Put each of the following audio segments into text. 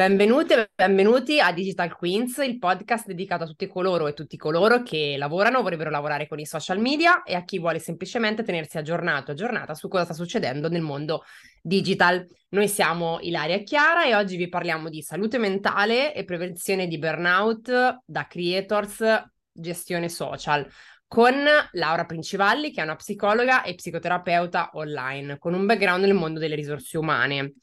Benvenute e benvenuti a Digital Queens, il podcast dedicato a tutti coloro e tutti coloro che lavorano o vorrebbero lavorare con i social media e a chi vuole semplicemente tenersi aggiornato, aggiornata su cosa sta succedendo nel mondo digital. Noi siamo Ilaria Chiara e oggi vi parliamo di salute mentale e prevenzione di burnout da creators, gestione social con Laura Principalli, che è una psicologa e psicoterapeuta online, con un background nel mondo delle risorse umane.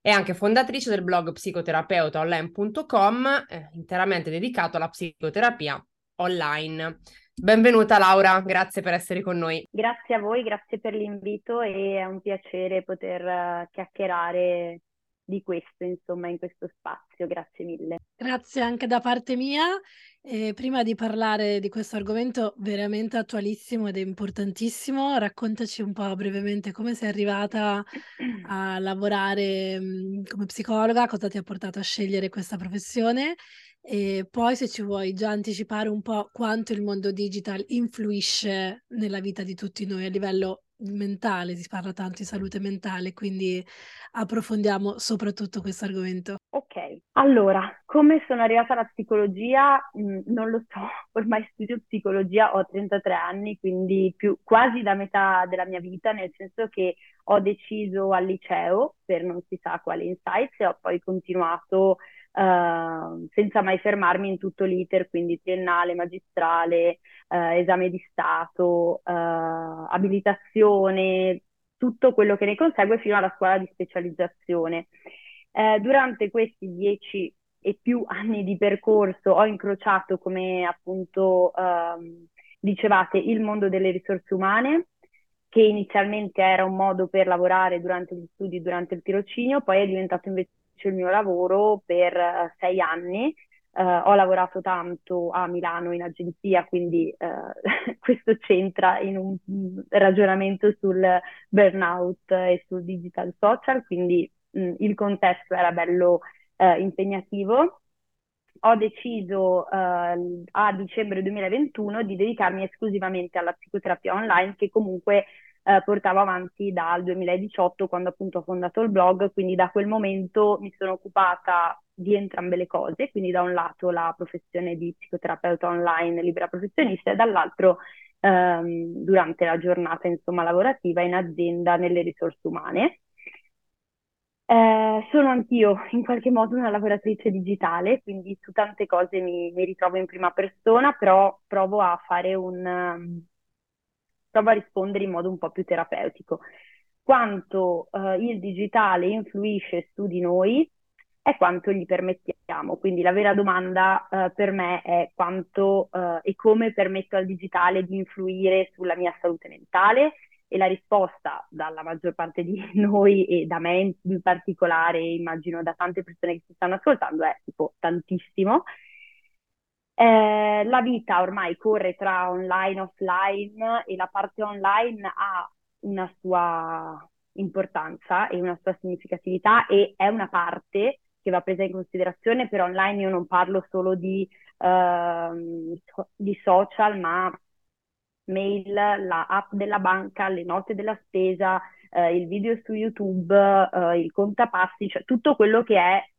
È anche fondatrice del blog psicoterapeutaonline.com, eh, interamente dedicato alla psicoterapia online. Benvenuta Laura, grazie per essere con noi. Grazie a voi, grazie per l'invito e è un piacere poter uh, chiacchierare di questo, insomma, in questo spazio. Grazie mille. Grazie anche da parte mia. E prima di parlare di questo argomento veramente attualissimo ed importantissimo, raccontaci un po' brevemente come sei arrivata a lavorare mh, come psicologa, cosa ti ha portato a scegliere questa professione e poi se ci vuoi già anticipare un po' quanto il mondo digital influisce nella vita di tutti noi a livello mentale, si parla tanto di salute mentale, quindi approfondiamo soprattutto questo argomento. Ok, allora, come sono arrivata alla psicologia? Mm, non lo so, ormai studio psicologia, ho 33 anni, quindi più, quasi da metà della mia vita, nel senso che ho deciso al liceo per non si sa quale insights e ho poi continuato uh, senza mai fermarmi in tutto l'iter, quindi triennale, magistrale, uh, esame di Stato, uh, abilitazione, tutto quello che ne consegue fino alla scuola di specializzazione. Eh, durante questi dieci e più anni di percorso ho incrociato, come appunto ehm, dicevate, il mondo delle risorse umane, che inizialmente era un modo per lavorare durante gli studi, durante il tirocinio, poi è diventato invece il mio lavoro per uh, sei anni. Uh, ho lavorato tanto a Milano in agenzia, quindi uh, questo c'entra in un ragionamento sul burnout e sul digital social, quindi mh, il contesto era bello impegnativo. Ho deciso a dicembre 2021 di dedicarmi esclusivamente alla psicoterapia online, che comunque eh, portavo avanti dal 2018 quando appunto ho fondato il blog, quindi da quel momento mi sono occupata di entrambe le cose, quindi da un lato la professione di psicoterapeuta online libera professionista e dall'altro ehm, durante la giornata insomma, lavorativa in azienda nelle risorse umane. Eh, sono anch'io in qualche modo una lavoratrice digitale, quindi su tante cose mi, mi ritrovo in prima persona, però provo a fare un, provo a rispondere in modo un po' più terapeutico. Quanto uh, il digitale influisce su di noi è quanto gli permettiamo. Quindi la vera domanda uh, per me è quanto uh, e come permetto al digitale di influire sulla mia salute mentale e la risposta dalla maggior parte di noi e da me in particolare, immagino da tante persone che si stanno ascoltando, è tipo tantissimo. Eh, la vita ormai corre tra online e offline e la parte online ha una sua importanza e una sua significatività e è una parte che va presa in considerazione. Per online io non parlo solo di, uh, di social, ma mail, la app della banca, le note della spesa, uh, il video su YouTube, uh, il contapassi, cioè tutto quello che è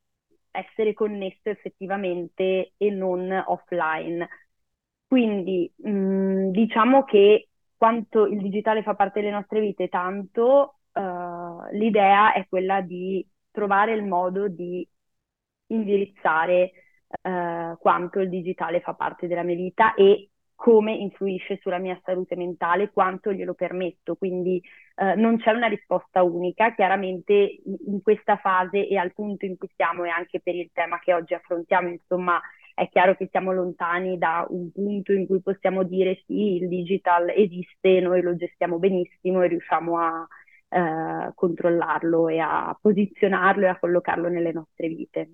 essere connesso effettivamente e non offline. Quindi mh, mm, diciamo che quanto il digitale fa parte delle nostre vite, tanto uh, l'idea è quella di trovare il modo di indirizzare uh, quanto il digitale fa parte della mia vita e come influisce sulla mia salute mentale, quanto glielo permetto. Quindi eh, non c'è una risposta unica. Chiaramente in questa fase e al punto in cui siamo e anche per il tema che oggi affrontiamo, insomma, è chiaro che siamo lontani da un punto in cui possiamo dire sì, il digital esiste, noi lo gestiamo benissimo e riusciamo a eh, controllarlo e a posizionarlo e a collocarlo nelle nostre vite.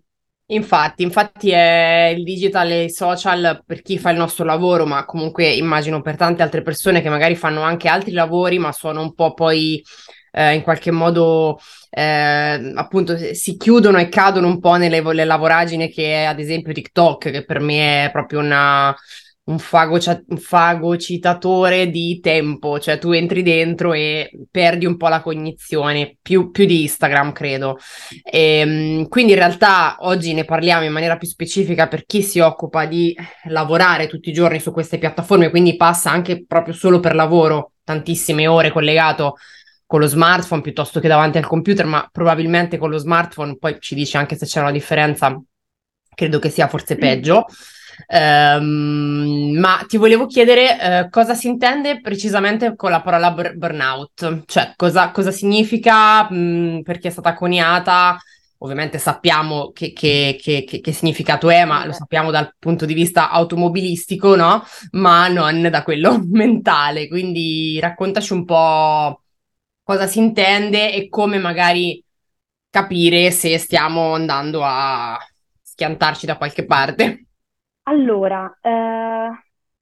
Infatti, infatti è il digital e i social per chi fa il nostro lavoro, ma comunque immagino per tante altre persone che magari fanno anche altri lavori, ma sono un po' poi eh, in qualche modo eh, appunto si chiudono e cadono un po' nelle, nelle lavoragini che è ad esempio TikTok, che per me è proprio una un, fagocia- un fagocitatore di tempo, cioè tu entri dentro e perdi un po' la cognizione, più, più di Instagram credo. E, ehm, quindi in realtà oggi ne parliamo in maniera più specifica per chi si occupa di lavorare tutti i giorni su queste piattaforme, quindi passa anche proprio solo per lavoro tantissime ore collegato con lo smartphone piuttosto che davanti al computer, ma probabilmente con lo smartphone poi ci dice anche se c'è una differenza, credo che sia forse peggio. Um, ma ti volevo chiedere uh, cosa si intende precisamente con la parola bur- burnout, cioè cosa, cosa significa, mh, mm, perché è stata coniata, ovviamente sappiamo che, che, che, che, significato è, ma lo sappiamo dal punto di vista automobilistico, no? Ma non da quello mentale, quindi raccontaci un po' cosa si intende e come magari capire se stiamo andando a schiantarci da qualche parte. Allora, eh,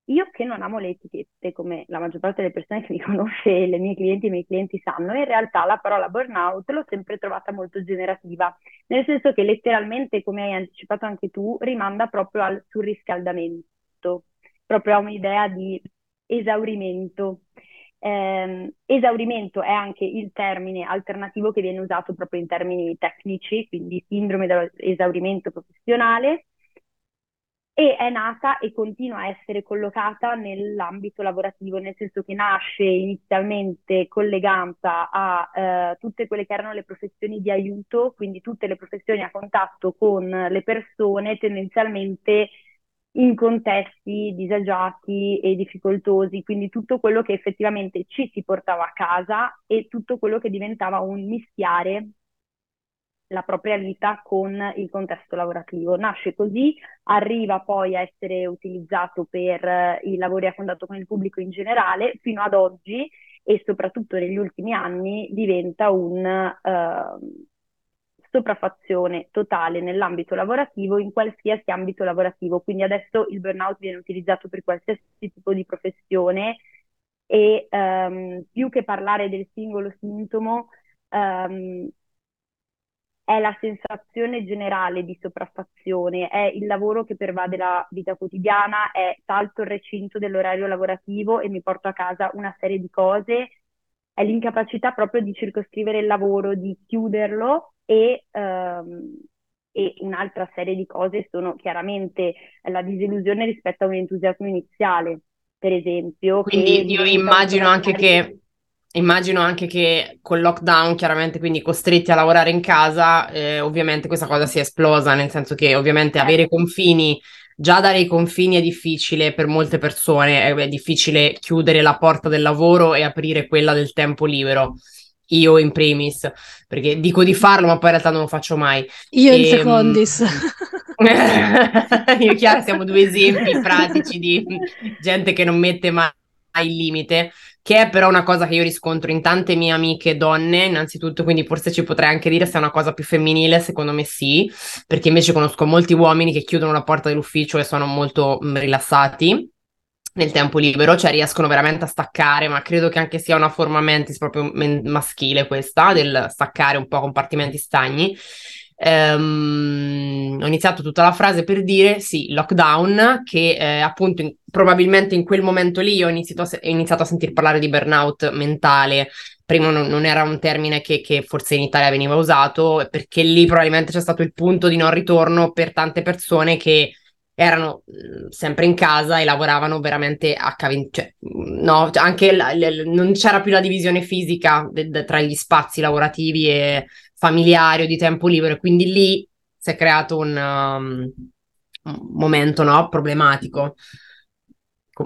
io che non amo le etichette, come la maggior parte delle persone che mi conosce, le mie clienti e i miei clienti sanno, in realtà la parola burnout l'ho sempre trovata molto generativa, nel senso che letteralmente, come hai anticipato anche tu, rimanda proprio al surriscaldamento, proprio a un'idea di esaurimento. Eh, esaurimento è anche il termine alternativo che viene usato proprio in termini tecnici, quindi sindrome dell'esaurimento professionale, e è nata e continua a essere collocata nell'ambito lavorativo, nel senso che nasce inizialmente collegata a eh, tutte quelle che erano le professioni di aiuto, quindi tutte le professioni a contatto con le persone tendenzialmente in contesti disagiati e difficoltosi, quindi tutto quello che effettivamente ci si portava a casa e tutto quello che diventava un mischiare la propria vita con il contesto lavorativo. Nasce così, arriva poi a essere utilizzato per eh, i lavori a contatto con il pubblico in generale, fino ad oggi e soprattutto negli ultimi anni diventa un uh, sopraffazione totale nell'ambito lavorativo, in qualsiasi ambito lavorativo. Quindi adesso il burnout viene utilizzato per qualsiasi tipo di professione e um, più che parlare del singolo sintomo, um, è la sensazione generale di sopraffazione, è il lavoro che pervade la vita quotidiana, è salto il recinto dell'orario lavorativo e mi porto a casa una serie di cose, è l'incapacità proprio di circoscrivere il lavoro, di chiuderlo e, um, e un'altra serie di cose sono chiaramente la disillusione rispetto a un entusiasmo iniziale, per esempio. Quindi io immagino anche che Immagino anche che col lockdown, chiaramente, quindi costretti a lavorare in casa, eh, ovviamente questa cosa sia esplosa, nel senso che ovviamente avere certo. confini, già dare i confini è difficile per molte persone, è, è difficile chiudere la porta del lavoro e aprire quella del tempo libero. Io in primis, perché dico di farlo, ma poi in realtà non lo faccio mai. Io in ehm, secondis. Io e Chiara siamo due esempi pratici di gente che non mette mai il limite che è però una cosa che io riscontro in tante mie amiche donne, innanzitutto, quindi forse ci potrei anche dire se è una cosa più femminile, secondo me sì, perché invece conosco molti uomini che chiudono la porta dell'ufficio e sono molto mm, rilassati nel tempo libero, cioè riescono veramente a staccare, ma credo che anche sia una forma mentis proprio men- maschile questa, del staccare un po' compartimenti stagni. Um, ho iniziato tutta la frase per dire sì, lockdown, che eh, appunto in, probabilmente in quel momento lì ho iniziato a, se- iniziato a sentir parlare di burnout mentale. Prima non, non era un termine che, che, forse in Italia veniva usato, perché lì probabilmente c'è stato il punto di non ritorno per tante persone che erano mhmm, sempre in casa e lavoravano veramente a cavin- cioè, mhmm, no, anche la, la, non c'era più la divisione fisica de- de- tra gli spazi lavorativi e familiari o di tempo libero, e quindi lì si è creato un, um, un momento no, problematico.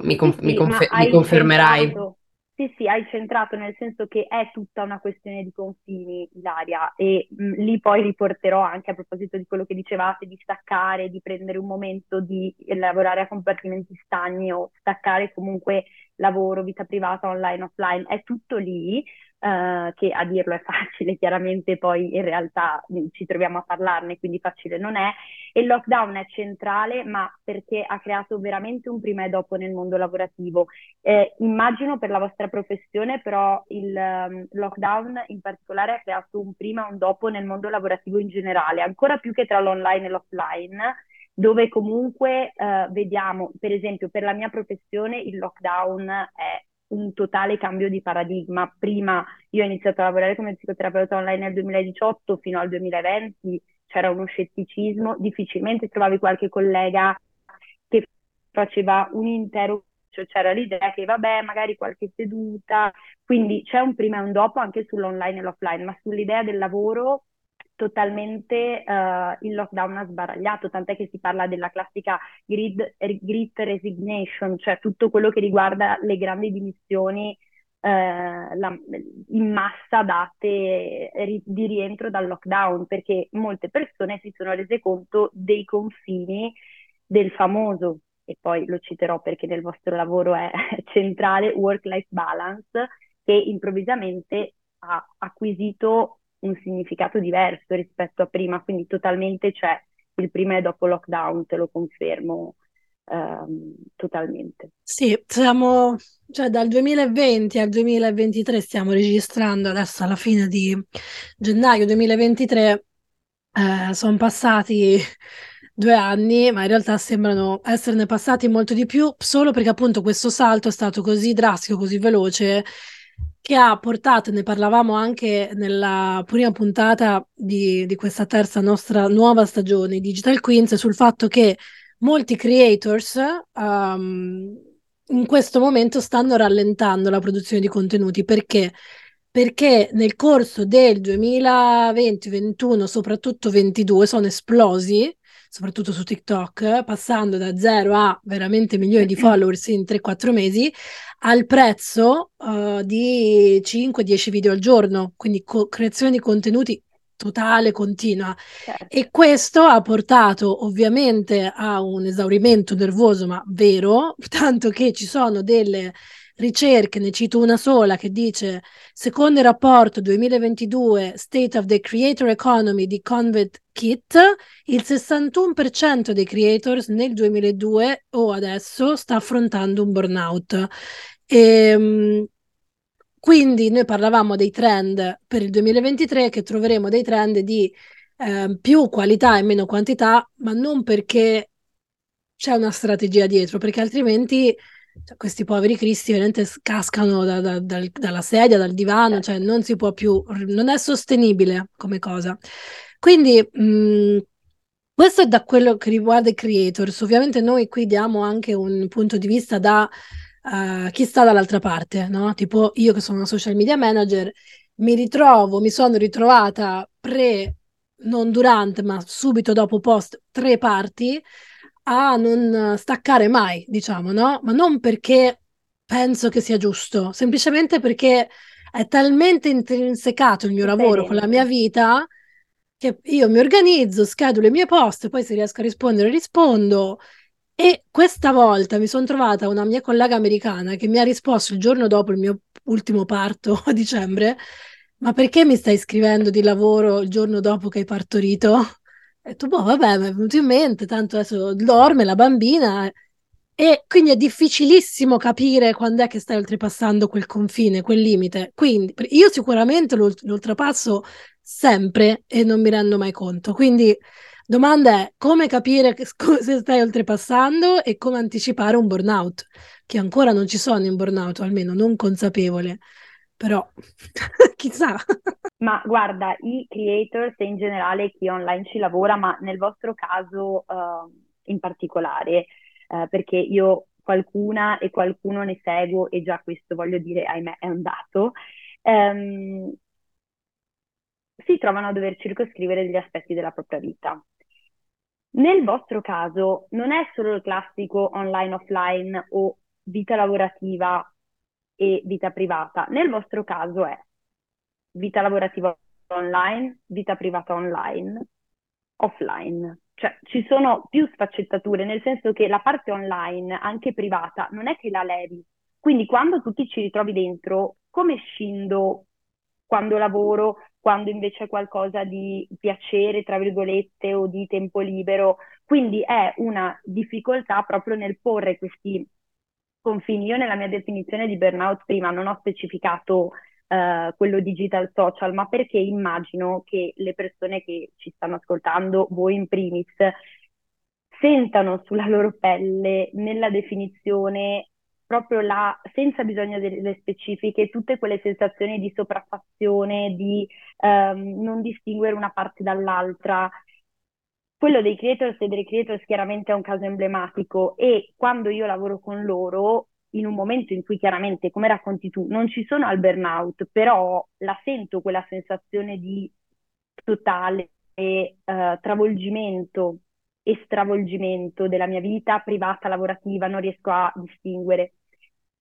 Mi, conf- sì, mi, confer- mi confermerai. Centrato, sì, sì, hai centrato nel senso che è tutta una questione di confini, Ilaria, e mh, mm, lì poi riporterò anche a proposito di quello che dicevate, di staccare, di prendere un momento di lavorare a compartimenti stagni o staccare comunque lavoro, vita privata, online, offline, è tutto lì, Uh, che a dirlo è facile, chiaramente poi in realtà ci troviamo a parlarne, quindi facile non è. E il lockdown è centrale, ma perché ha creato veramente un prima e dopo nel mondo lavorativo. Eh, immagino per la vostra professione, però il um, lockdown in particolare ha creato un prima e un dopo nel mondo lavorativo in generale, ancora più che tra l'online e l'offline dove comunque eh, vediamo, per esempio, per la mia professione il lockdown è un totale cambio di paradigma. Prima io ho iniziato a lavorare come psicoterapeuta online nel 2018 fino al 2020, c'era uno scetticismo, difficilmente trovavi qualche collega che faceva un intero cioè c'era l'idea che vabbè, magari qualche seduta, quindi c'è un prima e un dopo anche sull'online e l'offline, ma sull'idea del lavoro totalmente uh, il lockdown ha sbaragliato, tant'è che si parla della classica grid, grid resignation, cioè tutto quello che riguarda le grandi dimissioni uh, la, in massa date ri, di rientro dal lockdown, perché molte persone si sono rese conto dei confini del famoso, e poi lo citerò perché nel vostro lavoro è centrale, work-life balance, che improvvisamente ha acquisito un significato diverso rispetto a prima, quindi totalmente c'è il prima e dopo lockdown, te lo confermo ehm, totalmente. Sì, siamo, cioè dal 2020 al 2023 stiamo registrando, adesso alla fine di gennaio 2023 eh, sono passati due anni, ma in realtà sembrano esserne passati molto di più, solo perché appunto questo salto è stato così drastico, così veloce che ha portato, ne parlavamo anche nella prima puntata di, di questa terza nostra nuova stagione Digital Queens, sul fatto che molti creators um, in questo momento stanno rallentando la produzione di contenuti. Perché? Perché nel corso del 2020, 21, soprattutto 22 sono esplosi soprattutto su TikTok, passando da zero a veramente milioni di followers in 3-4 mesi, al prezzo uh, di 5-10 video al giorno, quindi co- creazione di contenuti totale, continua. Certo. E questo ha portato ovviamente a un esaurimento nervoso, ma vero, tanto che ci sono delle ricerche, ne cito una sola che dice, secondo il rapporto 2022 State of the Creator Economy di Convet Kit, il 61% dei creators nel 2002 o adesso sta affrontando un burnout. E, ehm, quindi noi parlavamo dei trend per il 2023 che troveremo dei trend di eh, più qualità e meno quantità, ma non perché c'è una strategia dietro, perché altrimenti cioè, questi poveri cristi veramente cascano da, da, da, dalla sedia, dal divano, cioè non si può più, non è sostenibile come cosa. Quindi mh, questo è da quello che riguarda i creators. Ovviamente noi qui diamo anche un punto di vista da uh, chi sta dall'altra parte, no? Tipo io che sono una social media manager, mi ritrovo, mi sono ritrovata pre, non durante, ma subito dopo post tre parti a non staccare mai, diciamo, no? Ma non perché penso che sia giusto, semplicemente perché è talmente intrinsecato il mio lavoro con la mia vita che io mi organizzo, schedulo i miei post, poi se riesco a rispondere rispondo. E questa volta mi sono trovata una mia collega americana che mi ha risposto il giorno dopo il mio ultimo parto a dicembre, ma perché mi stai scrivendo di lavoro il giorno dopo che hai partorito? E detto, boh, vabbè, mi è venuto in mente, tanto adesso dorme la bambina. E quindi è difficilissimo capire quando è che stai oltrepassando quel confine, quel limite. Quindi io sicuramente lo, lo oltrepasso sempre e non mi rendo mai conto. Quindi domanda è come capire se stai oltrepassando e come anticipare un burnout, che ancora non ci sono in burnout, almeno non consapevole però chissà. Ma guarda, i creators e in generale chi online ci lavora, ma nel vostro caso uh, in particolare, uh, perché io qualcuna e qualcuno ne seguo e già questo voglio dire, ahimè, è un dato, um, si trovano a dover circoscrivere degli aspetti della propria vita. Nel vostro caso non è solo il classico online-offline o vita lavorativa e vita privata. Nel vostro caso è vita lavorativa online, vita privata online, offline. Cioè ci sono più sfaccettature, nel senso che la parte online, anche privata, non è che la levi. Quindi quando tu ti ci ritrovi dentro, come scindo quando lavoro, quando invece è qualcosa di piacere, tra virgolette, o di tempo libero. Quindi è una difficoltà proprio nel porre questi confini. Io nella mia definizione di burnout prima non ho specificato uh, quello digital social, ma perché immagino che le persone che ci stanno ascoltando, voi in primis, sentano sulla loro pelle nella definizione proprio la, senza bisogno delle specifiche, tutte quelle sensazioni di sopraffazione, di um, non distinguere una parte dall'altra. Quello dei creators e dei creators chiaramente è un caso emblematico e quando io lavoro con loro, in un momento in cui chiaramente, come racconti tu, non ci sono al burnout, però la sento quella sensazione di totale uh, travolgimento e stravolgimento della mia vita privata, lavorativa, non riesco a distinguere.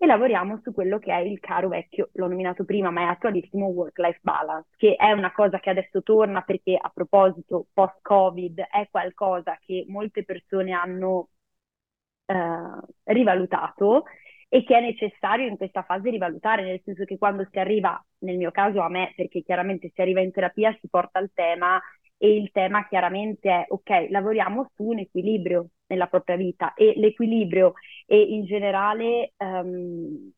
E lavoriamo su quello che è il caro vecchio, l'ho nominato prima, ma è attualissimo work-life balance, che è una cosa che adesso torna perché a proposito post-Covid è qualcosa che molte persone hanno eh, rivalutato e che è necessario in questa fase rivalutare, nel senso che quando si arriva, nel mio caso a me, perché chiaramente si arriva in terapia, si porta il tema e il tema chiaramente è, ok, lavoriamo su un equilibrio nella propria vita e l'equilibrio e in generale um,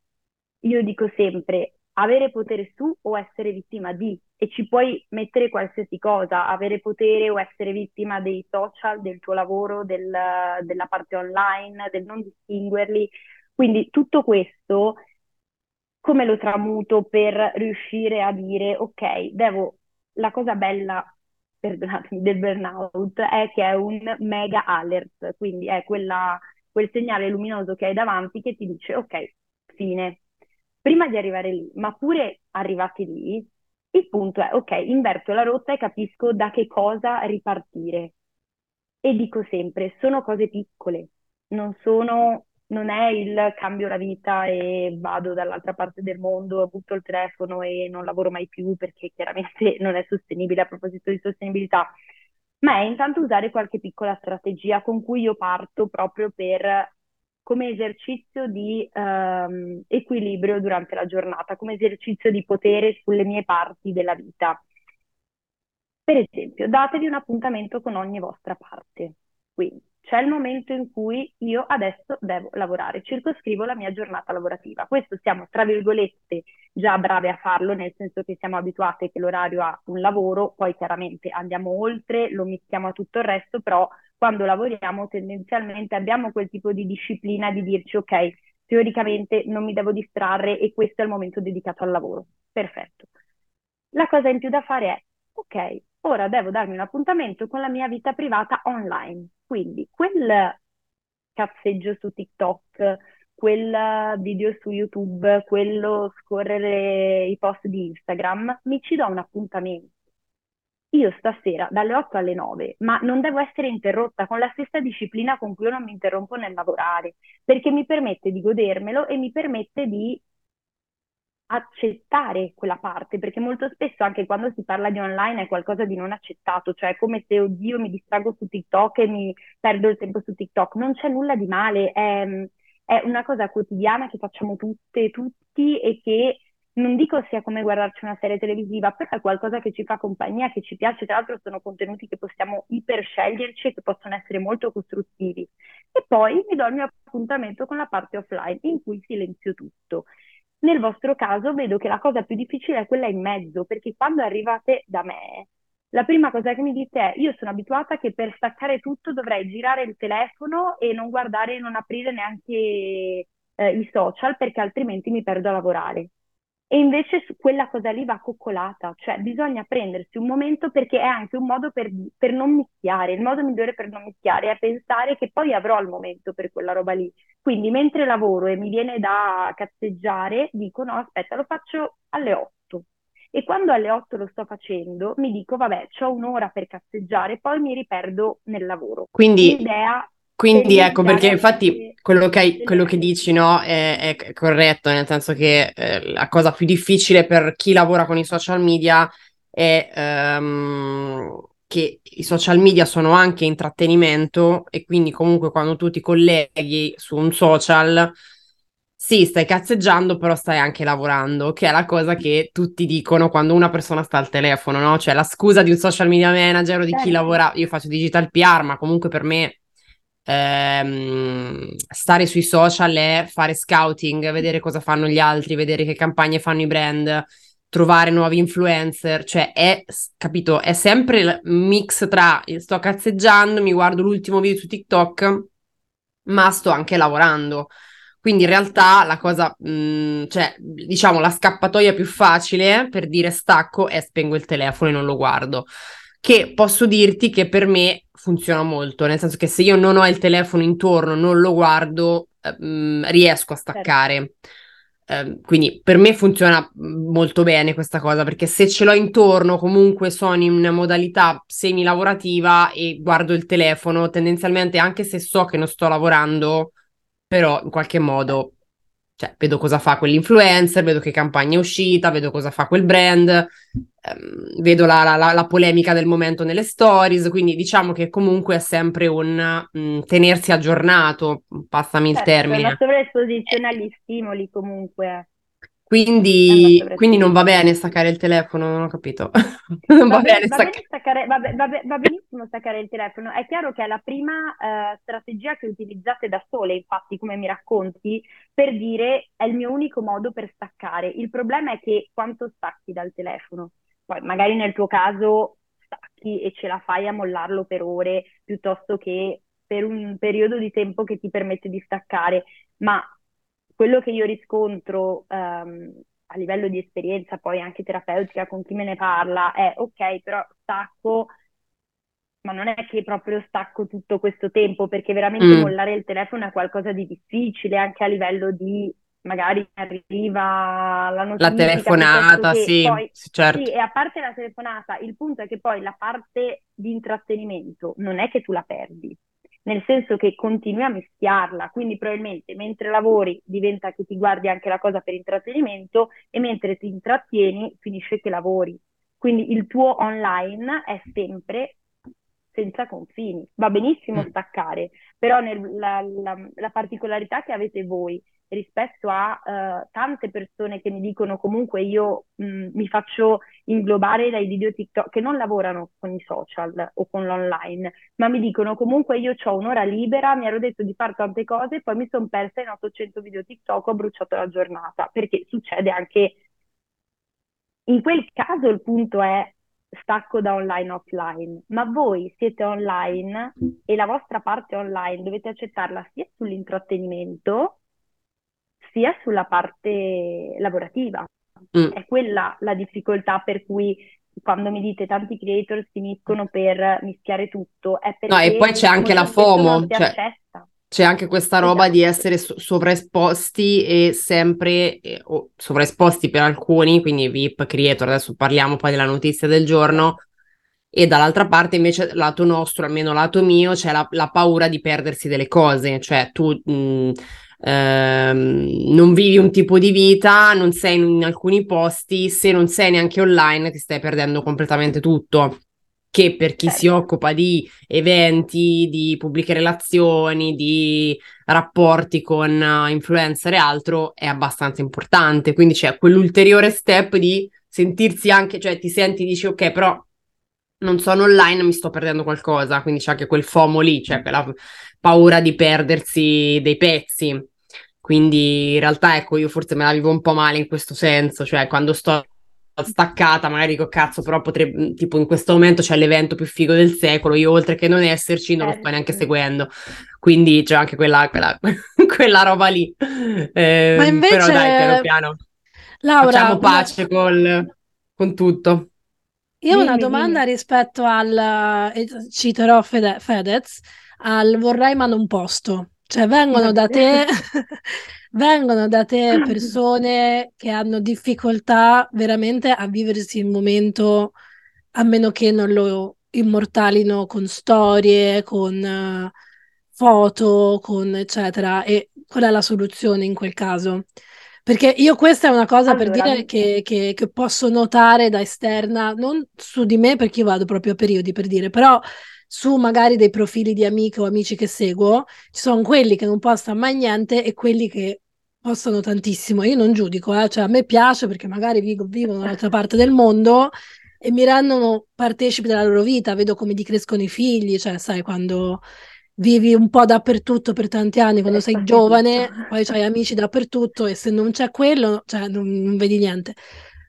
io dico sempre avere potere su o essere vittima di e ci puoi mettere qualsiasi cosa, avere potere o essere vittima dei social, del tuo lavoro, del, della parte online, del non distinguerli. Quindi tutto questo come lo tramuto per riuscire a dire ok, devo la cosa bella perdonatemi, del burnout è che è un mega alert, quindi è quella, quel segnale luminoso che hai davanti che ti dice ok, fine. Prima di arrivare lì, ma pure arrivati lì, il punto è ok, inverto la rotta e capisco da che cosa ripartire. E dico sempre, sono cose piccole, non sono non è il cambio la vita e vado dall'altra parte del mondo, butto il telefono e non lavoro mai più perché chiaramente non è sostenibile a proposito di sostenibilità, ma è intanto usare qualche piccola strategia con cui io parto proprio per come esercizio di um, equilibrio durante la giornata, come esercizio di potere sulle mie parti della vita. Per esempio, datevi un appuntamento con ogni vostra parte. Quindi, c'è il momento in cui io adesso devo lavorare, circoscrivo la mia giornata lavorativa. Questo siamo, tra virgolette, già brave a farlo, nel senso che siamo abituati che l'orario ha un lavoro, poi chiaramente andiamo oltre, lo mettiamo a tutto il resto, però quando lavoriamo tendenzialmente abbiamo quel tipo di disciplina di dirci ok, teoricamente non mi devo distrarre e questo è il momento dedicato al lavoro. Perfetto. La cosa in più da fare è ok, ora devo darmi un appuntamento con la mia vita privata online. Quindi quel cazzeggio su TikTok, quel video su YouTube, quello scorrere i post di Instagram, mi ci do un appuntamento. Io stasera dalle 8 alle 9, ma non devo essere interrotta con la stessa disciplina con cui io non mi interrompo nel lavorare, perché mi permette di godermelo e mi permette di accettare quella parte, perché molto spesso anche quando si parla di online è qualcosa di non accettato, cioè è come se, oddio, mi distrago su TikTok e mi perdo il tempo su TikTok. Non c'è nulla di male, è, è una cosa quotidiana che facciamo tutte e tutti e che non dico sia come guardarci una serie televisiva, però è qualcosa che ci fa compagnia, che ci piace, tra l'altro sono contenuti che possiamo ipersceglierci e che possono essere molto costruttivi. E poi mi do il mio appuntamento con la parte offline in cui silenzio tutto. Nel vostro caso vedo che la cosa più difficile è quella in mezzo, perché quando arrivate da me, la prima cosa che mi dite è io sono abituata che per staccare tutto dovrei girare il telefono e non guardare, non aprire neanche eh, i social perché altrimenti mi perdo a lavorare. E invece quella cosa lì va coccolata, cioè bisogna prendersi un momento perché è anche un modo per, per, non mischiare. Il modo migliore per non mischiare è pensare che poi avrò il momento per quella roba lì. Quindi mentre lavoro e mi viene da cazzeggiare, dico no, aspetta, lo faccio alle 8. E quando alle 8 lo sto facendo, mi dico, vabbè, ho un'ora per cazzeggiare, poi mi riperdo nel lavoro. Quindi l'idea quindi ecco perché infatti quello che, quello che dici no, è, è, corretto, nel senso che eh, la cosa più difficile per chi lavora con i social media è um, che i social media sono anche intrattenimento e quindi comunque quando tu ti colleghi su un social, sì, stai cazzeggiando, però stai anche lavorando, che è la cosa che tutti dicono quando una persona sta al telefono, no? Cioè la scusa di un social media manager o di chi certo. lavora, io faccio digital PR, ma comunque per me ehm, stare sui social è fare scouting, vedere cosa fanno gli altri, vedere che campagne fanno i brand. trovare nuovi influencer, cioè è, capito, è sempre il mix tra sto cazzeggiando, mi guardo l'ultimo video su TikTok, ma sto anche lavorando. Quindi in realtà la cosa, mh, mm, cioè, diciamo, la scappatoia più facile per dire stacco è spengo il telefono e non lo guardo. Che posso dirti che per me funziona molto, nel senso che se io non ho il telefono intorno, non lo guardo, eh, mh, mm, riesco a certo. staccare. Eh, quindi per me funziona mm, molto bene questa cosa perché se ce l'ho intorno comunque sono in modalità semi lavorativa e guardo il telefono tendenzialmente anche se so che non sto lavorando però in qualche modo cioè, vedo cosa fa quell'influencer, vedo che campagna è uscita, vedo cosa fa quel brand, ehm, vedo la, la, la, polemica del momento nelle stories, quindi diciamo che comunque è sempre un mh, mm, tenersi aggiornato, passami certo, il termine. Una sovraesposizione agli stimoli comunque. Quindi, quindi, non va bene staccare il telefono, non ho capito. non va, va, bene, va, bene staccare, va, va, benissimo staccare il telefono. È chiaro che è la prima uh, strategia che utilizzate da sole, infatti, come mi racconti, per dire è il mio unico modo per staccare. Il problema è che quanto stacchi dal telefono. Poi magari nel tuo caso stacchi e ce la fai a mollarlo per ore piuttosto che per un periodo di tempo che ti permette di staccare, ma quello che io riscontro um, a livello di esperienza, poi anche terapeutica con chi me ne parla, è ok, però stacco, ma non è che proprio stacco tutto questo tempo, perché veramente mm. mollare il telefono è qualcosa di difficile, anche a livello di magari arriva la notifica. La telefonata, sì, poi, certo. Sì, e a parte la telefonata, il punto è che poi la parte di intrattenimento non è che tu la perdi, nel senso che continui a mischiarla, quindi probabilmente mentre lavori diventa che ti guardi anche la cosa per intrattenimento e mentre ti intrattieni finisce che lavori. Quindi il tuo online è sempre senza confini. Va benissimo mm. staccare, però nel, la, la, la particolarità che avete voi rispetto a uh, tante persone che mi dicono comunque io mh, mi faccio inglobare dai video TikTok che non lavorano con i social o con l'online, ma mi dicono comunque io ho un'ora libera, mi ero detto di fare tante cose, poi mi sono persa in 800 video TikTok, ho bruciato la giornata, perché succede anche in quel caso il punto è stacco da online offline, ma voi siete online e la vostra parte online dovete accettarla sia sull'intrattenimento sia sulla parte lavorativa. Mm. È quella la difficoltà per cui quando mi dite tanti creator finiscono per mischiare tutto, è no, e poi c'è anche la FOMO, cioè, c'è anche questa roba esatto. di essere so- sovraesposti e sempre eh, sovraesposti per alcuni, quindi VIP, creator, adesso parliamo poi della notizia del giorno, e dall'altra parte invece lato nostro, almeno lato mio, c'è la, la paura di perdersi delle cose, cioè tu mh, ehm, non vivi un tipo di vita, non sei in, alcuni posti, se non sei neanche online ti stai perdendo completamente tutto che per chi certo. si occupa di eventi, di pubbliche relazioni, di rapporti con uh, influencer e altro è abbastanza importante. Quindi c'è quell'ulteriore step di sentirsi anche, cioè ti senti, dici ok, però non sono online, mi sto perdendo qualcosa, quindi c'è anche quel FOMO lì, cioè quella paura di perdersi dei pezzi. Quindi in realtà ecco, io forse me la vivo un po' male in questo senso, cioè quando sto staccata, magari dico cazzo, però potrebbe, tipo in questo momento c'è l'evento più figo del secolo, io oltre che non esserci non lo sto neanche seguendo, quindi c'è anche quella, quella, quella roba lì. Eh, Ma invece... Però dai, piano piano. Laura, facciamo pace col, con tutto. Io ho una domanda dimmi. rispetto al, eh, citerò Fede, Fedez, al vorrei ma non posto. Cioè vengono da te, vengono da te persone che hanno difficoltà veramente a viversi il momento, a meno che non lo immortalino con storie, con uh, foto, con eccetera. E qual è la soluzione in quel caso? Perché io questa è una cosa allora, per dire che, che, che, posso notare da esterna, non su di me perché io vado proprio a periodi per dire, però su magari dei profili di amiche o amici che seguo, ci sono quelli che non postano mai niente e quelli che postano tantissimo. Io non giudico, eh? cioè a me piace perché magari vivo, vivo un'altra parte del mondo e mi rendono partecipi della loro vita, vedo come gli crescono i figli, cioè sai quando vivi un po' dappertutto per tanti anni, quando sei giovane, poi hai amici dappertutto e se non c'è quello, cioè non, non vedi niente.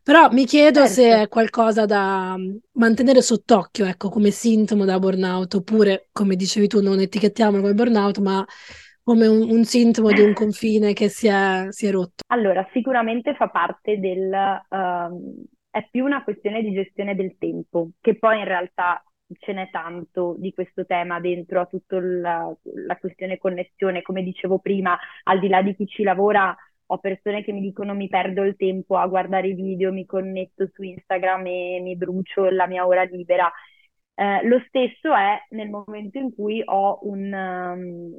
Però mi chiedo certo. se è qualcosa da mm, mantenere sott'occhio, ecco, come sintomo da burnout, oppure, come dicevi tu, non etichettiamolo come burnout, ma come un, un sintomo di un confine che si è, si è, rotto. Allora, sicuramente fa parte del... Uh, è più una questione di gestione del tempo, che poi in realtà ce n'è tanto di questo tema dentro a tutta la, la questione connessione. Come dicevo prima, al di là di chi ci lavora, ho persone che mi dicono mi perdo il tempo a guardare i video, mi connetto su Instagram e mi brucio la mia ora libera. Eh, lo stesso è nel momento in cui ho un, um,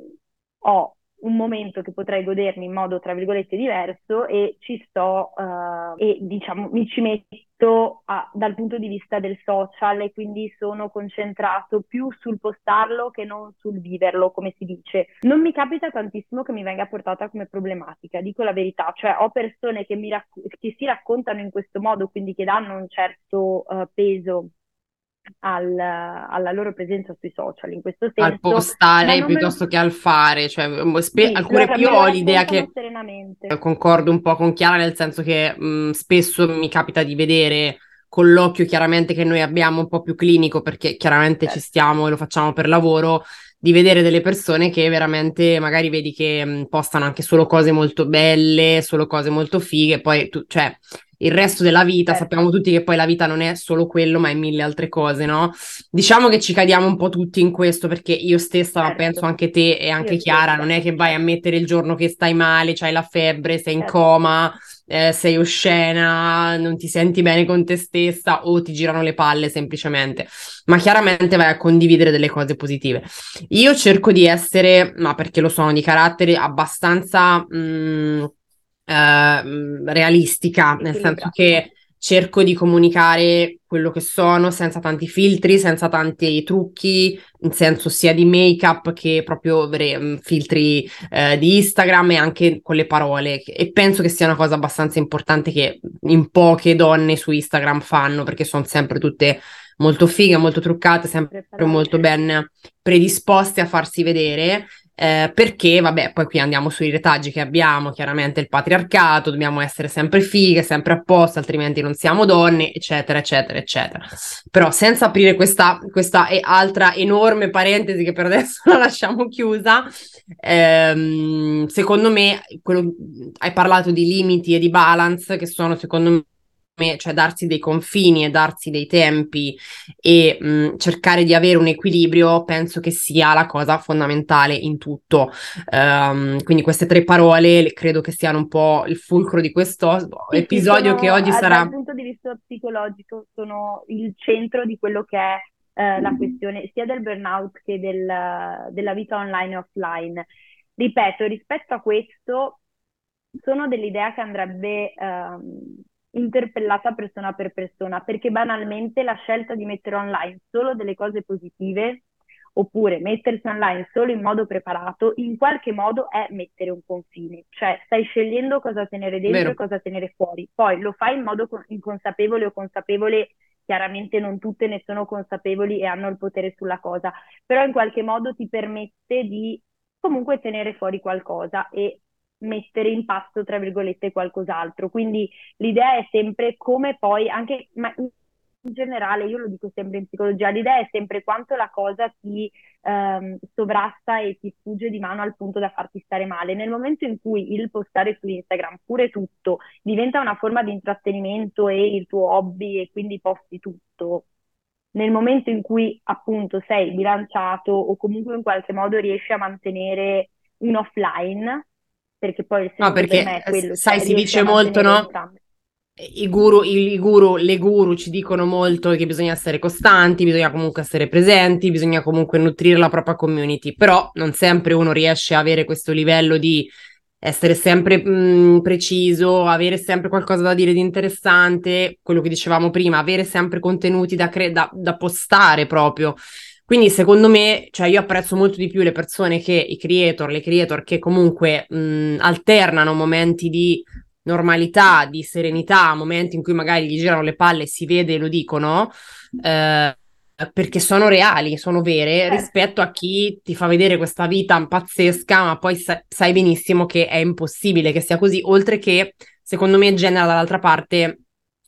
ho un momento che potrei godermi in modo, tra virgolette, diverso e ci sto uh, e diciamo mi ci metto a, dal punto di vista del social e quindi sono concentrato più sul postarlo che non sul viverlo, come si dice. Non mi capita tantissimo che mi venga portata come problematica, dico la verità, cioè ho persone che, mi racc- che si raccontano in questo modo, quindi che danno un certo uh, peso al, alla loro presenza sui social in questo senso. Al postare piuttosto lo... che al fare, cioè, spe- sì, alcune io ho l'idea che concordo un po' con Chiara nel senso che mh, spesso mi capita di vedere con l'occhio chiaramente che noi abbiamo un po' più clinico perché chiaramente certo. ci stiamo e lo facciamo per lavoro di vedere delle persone che veramente magari vedi che mh, postano anche solo cose molto belle, solo cose molto fighe, poi tu, cioè il resto della vita, eh. sappiamo tutti che poi la vita non è solo quello, ma è mille altre cose, no? Diciamo che ci cadiamo un po' tutti in questo, perché io stessa, certo. ma penso anche te e anche io Chiara, stessa. non è che vai a mettere il giorno che stai male, c'hai la febbre, sei in certo. coma, eh, sei oscena, non ti senti bene con te stessa o ti girano le palle semplicemente, ma chiaramente vai a condividere delle cose positive. Io cerco di essere, ma perché lo sono di carattere, abbastanza... Mh, mm, eh, realistica, nel senso che cerco di comunicare quello che sono senza tanti filtri, senza tanti trucchi, in senso sia di make-up che proprio mm, filtri eh, di Instagram e anche con le parole. E penso che sia una cosa abbastanza importante che in poche donne su Instagram fanno, perché sono sempre tutte molto fighe, molto truccate, sempre molto ben predisposte a farsi vedere eh, perché, vabbè, poi qui andiamo sui retaggi che abbiamo, chiaramente il patriarcato, dobbiamo essere sempre fighe, sempre a posto, altrimenti non siamo donne, eccetera, eccetera, eccetera. Però senza aprire questa, questa altra enorme parentesi che per adesso la lasciamo chiusa, ehm, secondo me, quello, hai parlato di limiti e di balance che sono, secondo me, cioè darsi dei confini e darsi dei tempi e mh, cercare di avere un equilibrio, penso che sia la cosa fondamentale in tutto. Um, quindi queste tre parole credo che siano un po' il fulcro di questo sì, episodio sono, che oggi sarà... Dal punto di vista psicologico sono il centro di quello che è uh, la questione sia del burnout che del, della vita online e offline. Ripeto, rispetto a questo sono dell'idea che andrebbe... Um, interpellata persona per persona, perché banalmente la scelta di mettere online solo delle cose positive oppure mettersi online solo in modo preparato, in qualche modo è mettere un confine, cioè stai scegliendo cosa tenere dentro Vero. e cosa tenere fuori. Poi lo fai in modo inconsapevole o consapevole, chiaramente non tutte ne sono consapevoli e hanno il potere sulla cosa, però in qualche modo ti permette di comunque tenere fuori qualcosa e mettere in pasto, tra virgolette, qualcos'altro. Quindi l'idea è sempre come poi, anche ma in generale, io lo dico sempre in psicologia, l'idea è sempre quanto la cosa ti ehm, sovrasta e ti sfugge di mano al punto da farti stare male. Nel momento in cui il postare su Instagram, pure tutto, diventa una forma di intrattenimento e il tuo hobby e quindi posti tutto, nel momento in cui appunto sei bilanciato o comunque in qualche modo riesci a mantenere un offline, perché poi il senso no, perché, per me è quello. Sai, cioè, si dice molto, no? Entrambi. I guru, i, i guru, le guru ci dicono molto che bisogna essere costanti, bisogna comunque essere presenti, bisogna comunque nutrire la propria community, però non sempre uno riesce a avere questo livello di essere sempre mh, preciso, avere sempre qualcosa da dire di interessante, quello che dicevamo prima, avere sempre contenuti da, cre- da, da postare proprio. Quindi secondo me, cioè io apprezzo molto di più le persone che, i creator, le creator che comunque mh, alternano momenti di normalità, di serenità, momenti in cui magari gli girano le palle, si vede e lo dicono, eh, perché sono reali, sono vere, eh. rispetto a chi ti fa vedere questa vita pazzesca, ma poi sa- sai benissimo che è impossibile che sia così, oltre che, secondo me, genera dall'altra parte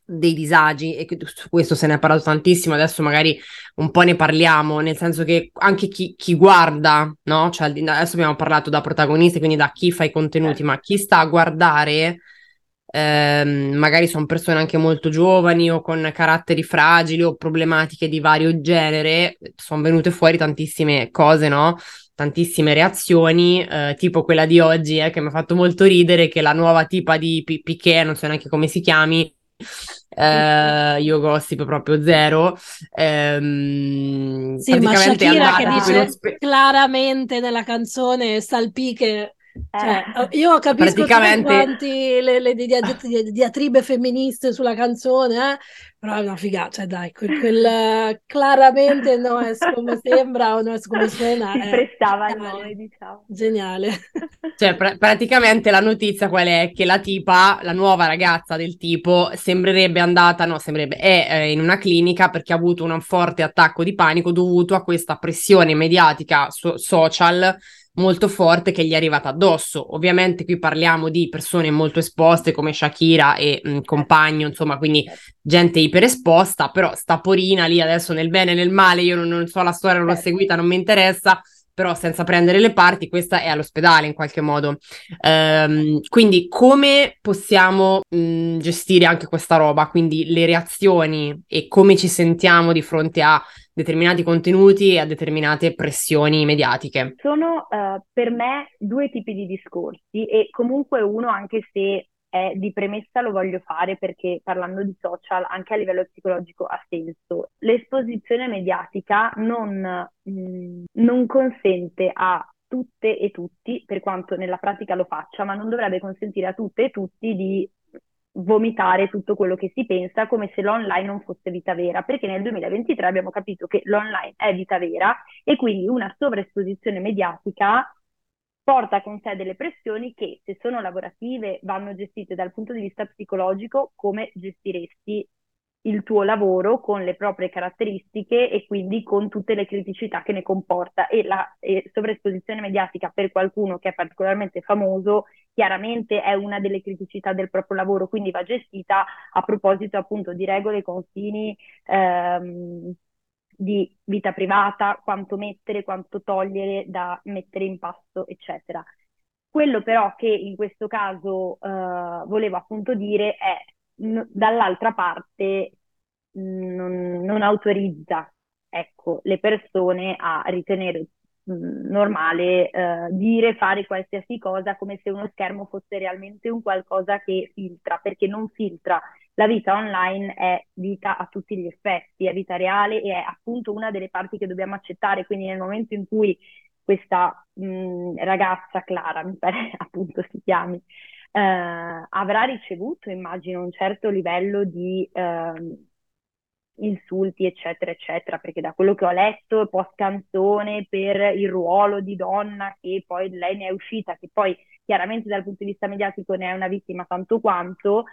dei disagi e su questo se ne è parlato tantissimo, adesso magari un po' ne parliamo, nel senso che anche chi, chi guarda, no? Cioè, adesso abbiamo parlato da protagonisti, quindi da chi fa i contenuti, ma chi sta a guardare, ehm, magari sono persone anche molto giovani o con caratteri fragili o problematiche di vario genere, sono venute fuori tantissime cose, no? tantissime reazioni, eh, tipo quella di oggi, eh, che mi ha fatto molto ridere, che la nuova tipa di P- Piquet, non so neanche come si chiami, eh, io gossip proprio zero. Ehm, sì, ma Shakira che dice spe- claramente nella canzone Salpiche cioè, eh. io capisco praticamente... quanti le, le diatribe femministe sulla canzone, eh? però è una figata, cioè dai, quel, quel claramente non è come sembra o non è come suona. Si prestava il nome, diciamo. Geniale. Cioè, pr- praticamente la notizia qual è? Che la tipa, la nuova ragazza del tipo, sembrerebbe andata, no, sembrerebbe, è eh, in una clinica perché ha avuto un forte attacco di panico dovuto a questa pressione mediatica so- social molto forte che gli è arrivata addosso. Ovviamente qui parliamo di persone molto esposte come Shakira e mh, compagno, insomma, quindi gente iperesposta, però sta porina lì adesso nel bene e nel male, io non, non so la storia, non l'ho seguita, non mi interessa, però senza prendere le parti, questa è all'ospedale in qualche modo. Um, quindi come possiamo mh, gestire anche questa roba? Quindi le reazioni e come ci sentiamo di fronte a determinati contenuti e a determinate pressioni mediatiche? Sono uh, per me due tipi di discorsi e comunque uno anche se è di premessa lo voglio fare perché parlando di social anche a livello psicologico ha senso. L'esposizione mediatica non, mh, mm, non consente a tutte e tutti, per quanto nella pratica lo faccia, ma non dovrebbe consentire a tutte e tutti di vomitare tutto quello che si pensa come se l'online non fosse vita vera, perché nel 2023 abbiamo capito che l'online è vita vera e quindi una sovraesposizione mediatica porta con sé delle pressioni che se sono lavorative vanno gestite dal punto di vista psicologico come gestiresti il tuo lavoro con le proprie caratteristiche e quindi con tutte le criticità che ne comporta e la e sovraesposizione mediatica per qualcuno che è particolarmente famoso chiaramente è una delle criticità del proprio lavoro, quindi va gestita a proposito appunto di regole, confini, ehm, di vita privata, quanto mettere, quanto togliere da mettere in pasto, eccetera. Quello però che in questo caso eh, volevo appunto dire è dall'altra parte non, non autorizza ecco, le persone a ritenere mh, normale eh, dire, fare qualsiasi cosa come se uno schermo fosse realmente un qualcosa che filtra, perché non filtra la vita online è vita a tutti gli effetti, è vita reale e è appunto una delle parti che dobbiamo accettare. Quindi nel momento in cui questa mh, ragazza, Clara, mi pare appunto si chiami, eh, avrà ricevuto, immagino, un certo livello di eh, insulti, eccetera, eccetera, perché da quello che ho letto, post canzone per il ruolo di donna che poi lei ne è uscita, che poi chiaramente dal punto di vista mediatico ne è una vittima tanto quanto,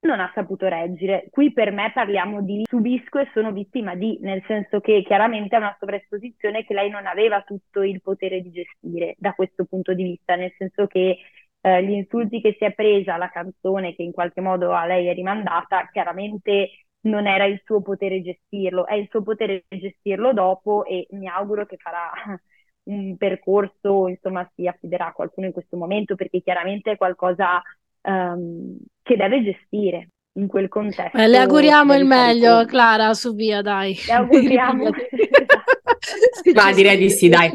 non ha saputo reggere. Qui per me parliamo di subisco e sono vittima di, nel senso che chiaramente è una sovraesposizione che lei non aveva tutto il potere di gestire da questo punto di vista, nel senso che eh, gli insulti che si è presa, la canzone che in qualche modo a lei è rimandata, chiaramente non era il suo potere gestirlo, è il suo potere gestirlo dopo e mi auguro che farà un percorso, insomma, si affiderà a qualcuno in questo momento perché chiaramente è qualcosa um, che deve gestire in quel contesto. Eh, le auguriamo il meglio. Clara, su via, dai. Le auguriamo. Ma direi di sì, dai.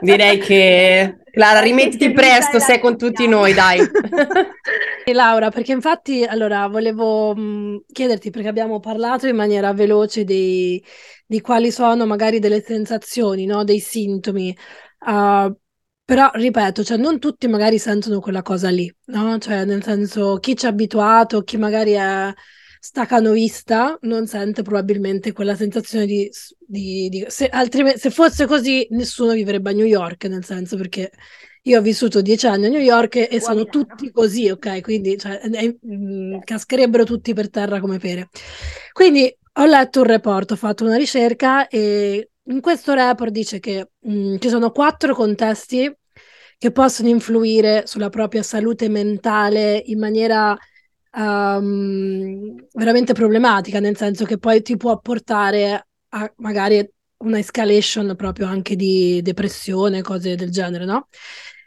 Direi che Clara, rimettiti presto, sei con tutti noi, dai. Laura, perché infatti, allora, volevo mh, chiederti, perché abbiamo parlato in maniera veloce dei, di quali sono magari delle sensazioni, no? dei sintomi. Uh, però, ripeto, cioè, non tutti magari sentono quella cosa lì, no? Cioè, nel senso, chi ci è abituato, chi magari è stacanovista, non sente probabilmente quella sensazione di... di, di se, altrimenti, se fosse così, nessuno vivrebbe a New York, nel senso, perché io ho vissuto dieci anni a New York e sono tutti così, ok? Quindi cioè, eh, mh, cascherebbero tutti per terra come pere. Quindi ho letto un report, ho fatto una ricerca e in questo report dice che mh, ci sono quattro contesti che possono influire sulla propria salute mentale in maniera um, veramente problematica, nel senso che poi ti può portare a magari una escalation proprio anche di depressione, cose del genere, no?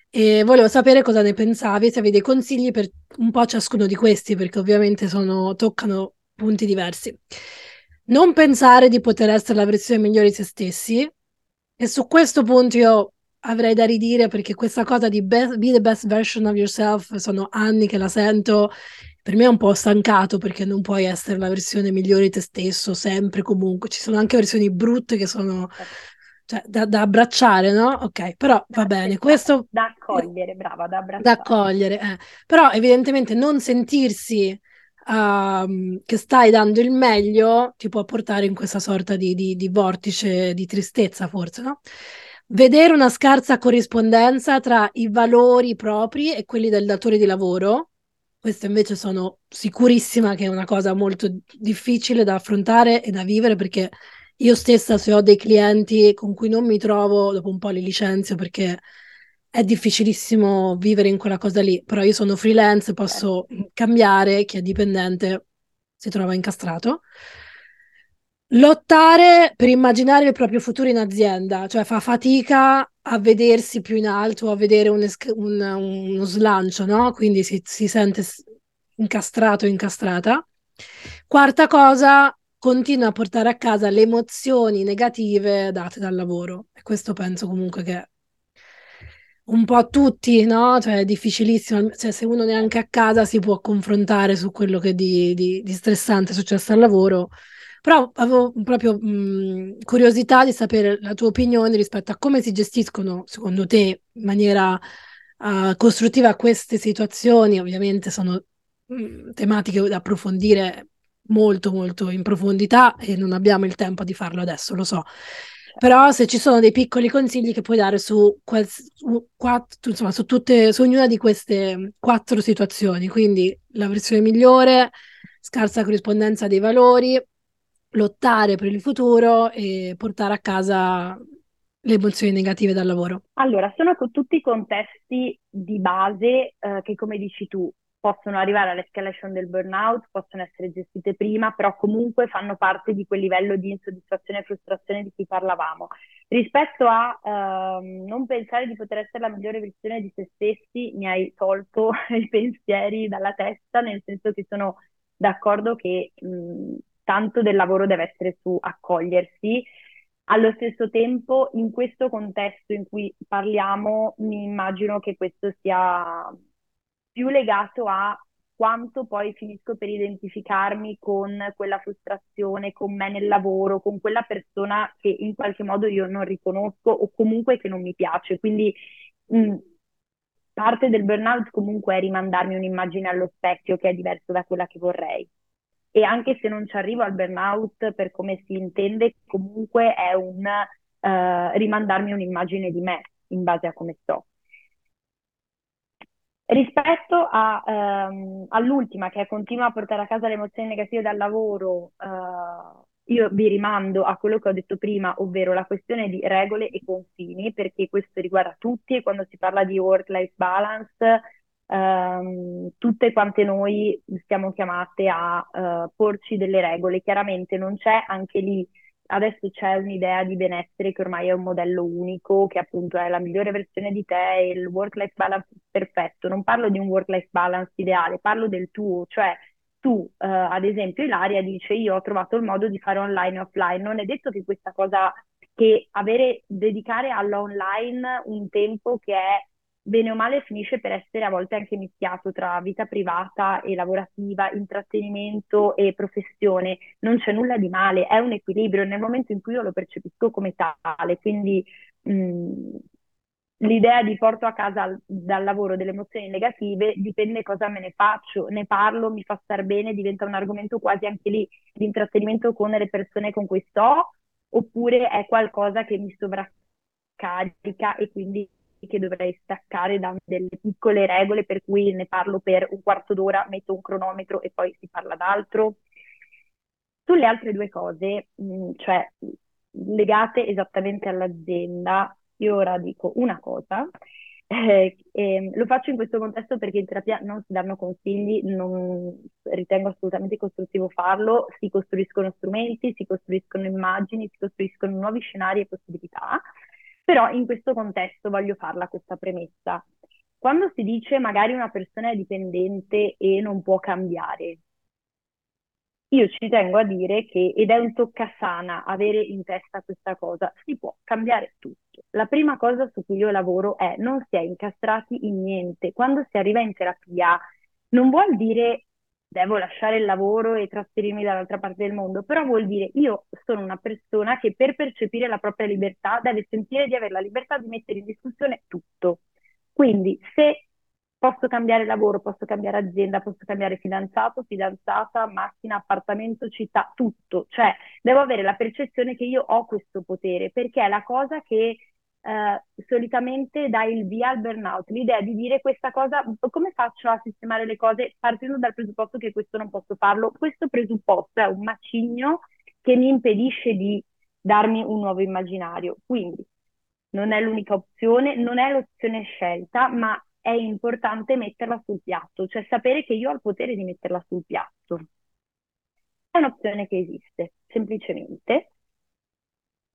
E volevo sapere cosa ne pensavi, se avevi dei consigli per un po' ciascuno di questi, perché ovviamente sono, toccano punti diversi. Non pensare di poter essere la versione migliore di se stessi, e su questo punto io avrei da ridire perché questa cosa di be, be the best version of yourself sono anni che la sento per me è un po' stancato perché non puoi essere la versione migliore di te stesso sempre comunque ci sono anche versioni brutte che sono cioè, da, da, abbracciare no? ok però va bene questo da accogliere brava da abbracciare da accogliere eh. però evidentemente non sentirsi uh, che stai dando il meglio ti può portare in questa sorta di, di, di vortice di tristezza forse no? vedere una scarsa corrispondenza tra i valori propri e quelli del datore di lavoro. Questo invece sono sicurissima che è una cosa molto difficile da affrontare e da vivere perché io stessa se ho dei clienti con cui non mi trovo, dopo un po' li licenzio perché è difficilissimo vivere in quella cosa lì, però io sono freelance, posso cambiare, chi è dipendente si trova incastrato. Lottare per immaginare il proprio futuro in azienda, cioè fa fatica a vedersi più in alto, a vedere un es- un, uno slancio, no? Quindi si, si sente incastrato, incastrata. Quarta cosa, continua a portare a casa le emozioni negative date dal lavoro. E questo penso comunque che un po' a tutti, no? Cioè è difficilissimo, cioè, se uno neanche a casa si può confrontare su quello che di, di, di stressante è successo al lavoro però avevo proprio mh, curiosità di sapere la tua opinione rispetto a come si gestiscono, secondo te, in maniera uh, costruttiva queste situazioni. Ovviamente sono mh, tematiche da approfondire molto, molto in profondità e non abbiamo il tempo di farlo adesso, lo so. Però se ci sono dei piccoli consigli che puoi dare su, quals- su, quattro, insomma, su, tutte, su ognuna di queste quattro situazioni, quindi la versione migliore, scarsa corrispondenza dei valori, lottare per il futuro e portare a casa le emozioni negative dal lavoro? Allora, sono tutti contesti di base eh, che, come dici tu, possono arrivare all'escalation del burnout, possono essere gestite prima, però comunque fanno parte di quel livello di insoddisfazione e frustrazione di cui parlavamo. Rispetto a ehm, non pensare di poter essere la migliore versione di se stessi, mi hai tolto i pensieri dalla testa, nel senso che sono d'accordo che mh, tanto del lavoro deve essere su accogliersi. Allo stesso tempo, in questo contesto in cui parliamo, mi immagino che questo sia più legato a quanto poi finisco per identificarmi con quella frustrazione, con me nel lavoro, con quella persona che in qualche modo io non riconosco o comunque che non mi piace. Quindi mh, parte del burnout comunque è rimandarmi un'immagine allo specchio che è diversa da quella che vorrei e anche se non ci arrivo al burnout per come si intende, comunque è un uh, rimandarmi un'immagine di me in base a come sto. Rispetto a, um, all'ultima, che è continua a portare a casa le emozioni negative dal lavoro, uh, io vi rimando a quello che ho detto prima, ovvero la questione di regole e confini, perché questo riguarda tutti e quando si parla di work-life balance ehm, tutte quante noi siamo chiamate a uh, porci delle regole. Chiaramente non c'è anche lì, adesso c'è un'idea di benessere che ormai è un modello unico, che appunto è la migliore versione di te il work-life balance perfetto. Non parlo di un work-life balance ideale, parlo del tuo, cioè tu, uh, ad esempio, Ilaria dice io ho trovato il modo di fare online e offline. Non è detto che questa cosa, che avere, dedicare all'online un tempo che è bene o male finisce per essere a volte anche mischiato tra vita privata e lavorativa, intrattenimento e professione. Non c'è nulla di male, è un equilibrio nel momento in cui io lo percepisco come tale. Quindi mh, l'idea di porto a casa dal lavoro delle emozioni negative dipende cosa me ne faccio, ne parlo, mi fa star bene, diventa un argomento quasi anche lì di intrattenimento con le persone con cui sto, oppure è qualcosa che mi sovraccarica e quindi che dovrei staccare da delle piccole regole per cui ne parlo per un quarto d'ora, metto un cronometro e poi si parla d'altro. Sulle altre due cose, mm, cioè legate esattamente all'azienda, io ora dico una cosa. Eh, eh, lo faccio in questo contesto perché in terapia non si danno consigli, non ritengo assolutamente costruttivo farlo, si costruiscono strumenti, si costruiscono immagini, si costruiscono nuovi scenari e possibilità, però in questo contesto voglio farla questa premessa. Quando si dice magari una persona è dipendente e non può cambiare, io ci tengo a dire che, ed è un toccasana avere in testa questa cosa, si può cambiare tutto. La prima cosa su cui io lavoro è non si è incastrati in niente. Quando si arriva in terapia non vuol dire devo lasciare il lavoro e trasferirmi dall'altra parte del mondo, però vuol dire io sono una persona che per percepire la propria libertà deve sentire di avere la libertà di mettere in discussione tutto. Quindi se posso cambiare lavoro, posso cambiare azienda, posso cambiare fidanzato, fidanzata, macchina, appartamento, città, tutto. Cioè, devo avere la percezione che io ho questo potere, perché è la cosa che eh, solitamente dà il via al burnout, l'idea di dire questa cosa, come faccio a sistemare le cose partendo dal presupposto che questo non posso farlo? Questo presupposto è un macigno che mi impedisce di darmi un nuovo immaginario. Quindi non è l'unica opzione, non è l'opzione scelta, ma è importante metterla sul piatto, cioè sapere che io ho il potere di metterla sul piatto. È un'opzione che esiste, semplicemente.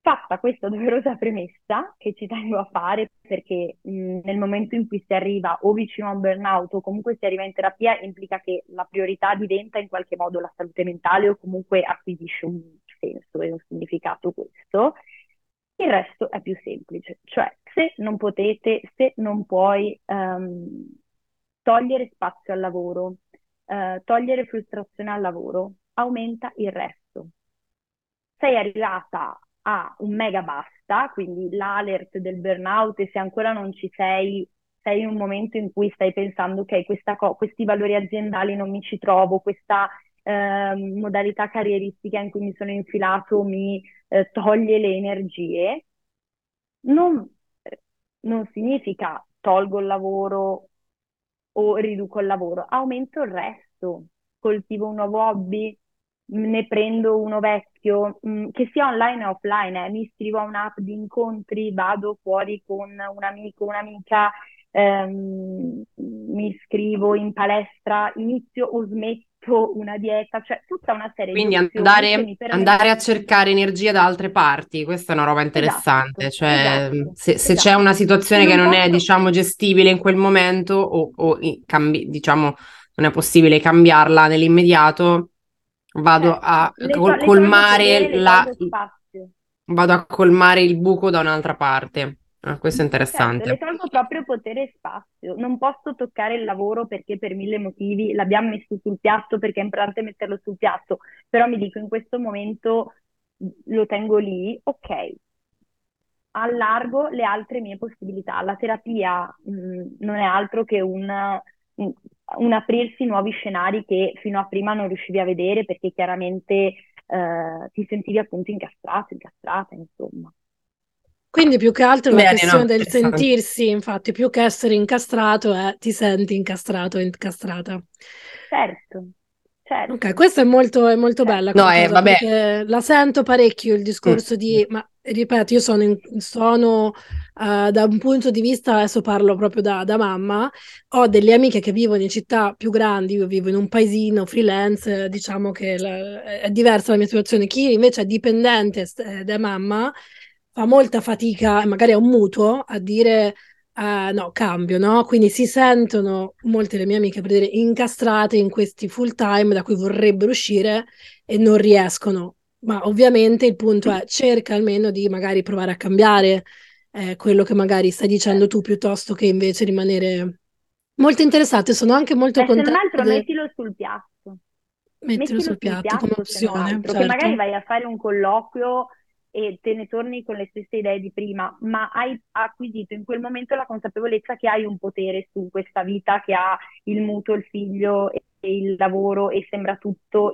Fatta questa doverosa premessa, che ci tengo a fare perché mh, nel momento in cui si arriva o vicino a un burnout o comunque si arriva in terapia, implica che la priorità diventa in qualche modo la salute mentale o comunque acquisisce un senso e un significato questo. Il resto è più semplice, cioè se non potete, se non puoi um, togliere spazio al lavoro, uh, togliere frustrazione al lavoro, aumenta il resto. Sei arrivata a un mega basta, quindi l'alert del burnout e se ancora non ci sei, sei in un momento in cui stai pensando ok, co- questi valori aziendali non mi ci trovo, questa eh, modalità carrieristica in cui mi sono infilato mi eh, toglie le energie, non, non significa tolgo il lavoro o riduco il lavoro, aumento il resto, coltivo un nuovo hobby, ne prendo uno vecchio, mh, mm, che sia online o offline, eh, mi iscrivo a un'app di incontri, vado fuori con un amico, un'amica, ehm, mi iscrivo in palestra, inizio o smetto una dieta, cioè tutta una serie Quindi di andare, permettono... andare a cercare energia da altre parti, questa è una roba interessante, esatto, cioè esatto, se, se esatto. c'è una situazione che non posso... è diciamo gestibile in quel momento o, o cambi, diciamo non è possibile cambiarla nell'immediato, vado certo. a col- colmare la... Vado a colmare il buco da un'altra parte. Ah, questo è certo, interessante. Certo, le tolgo proprio potere e spazio. Non posso toccare il lavoro perché per mille motivi l'abbiamo messo sul piatto perché è importante metterlo sul piatto, però mi dico in questo momento lo tengo lì, ok, allargo le altre mie possibilità. La terapia mh, non è altro che un, un, aprirsi nuovi scenari che fino a prima non riuscivi a vedere perché chiaramente eh, ti sentivi appunto incastrato, incastrata, insomma. Quindi più che altro Bene, la questione no, del sentirsi, infatti, più che essere incastrato è ti senti incastrato o incastrata. Certo, certo. Ok, questa è molto, è molto bella. No, eh, vabbè. La sento parecchio il discorso mm. di, ma ripeto, io sono, in, sono uh, da un punto di vista, adesso parlo proprio da, da, mamma, ho delle amiche che vivono in città più grandi, io vivo in un paesino freelance, diciamo che la, è diversa la mia situazione. Chi invece è dipendente ed è mamma fa molta fatica, magari ha un mutuo, a dire uh, no, cambio, no? Quindi si sentono molte delle mie amiche per dire incastrate in questi full time da cui vorrebbero uscire e non riescono. Ma ovviamente il punto è cerca almeno di magari provare a cambiare eh, quello che magari stai dicendo tu piuttosto che invece rimanere molto interessate. Sono anche molto eh, contenta. Se non altro mettilo sul piatto. Mettilo, mettilo sul piatto, piatto come opzione. Altro, certo. Magari vai a fare un colloquio e te ne torni con le stesse idee di prima, ma hai acquisito in quel momento la consapevolezza che hai un potere su questa vita, che ha il mutuo, il figlio e il lavoro e sembra tutto